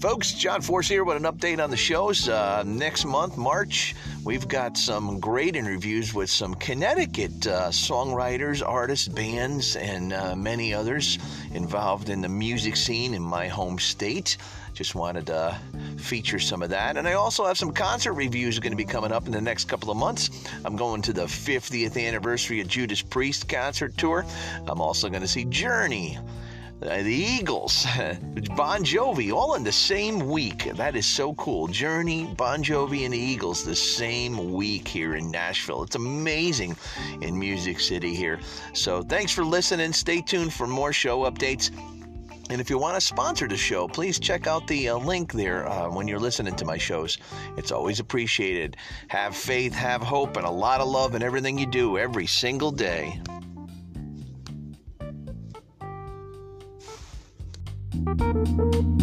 folks. John Force here with an update on the shows. Uh, next month, March, we've got some great interviews with some Connecticut uh, songwriters, artists, bands, and uh, many others involved in the music scene in my home state. Just wanted to feature some of that. And I also have some concert reviews going to be coming up in the next couple of months. I'm going to the 50th anniversary of Judas Priest concert tour. I'm also going to see Journey. Uh, the Eagles, Bon Jovi, all in the same week. That is so cool. Journey, Bon Jovi, and the Eagles the same week here in Nashville. It's amazing in Music City here. So thanks for listening. Stay tuned for more show updates. And if you want to sponsor the show, please check out the uh, link there uh, when you're listening to my shows. It's always appreciated. Have faith, have hope, and a lot of love in everything you do every single day. Thank you.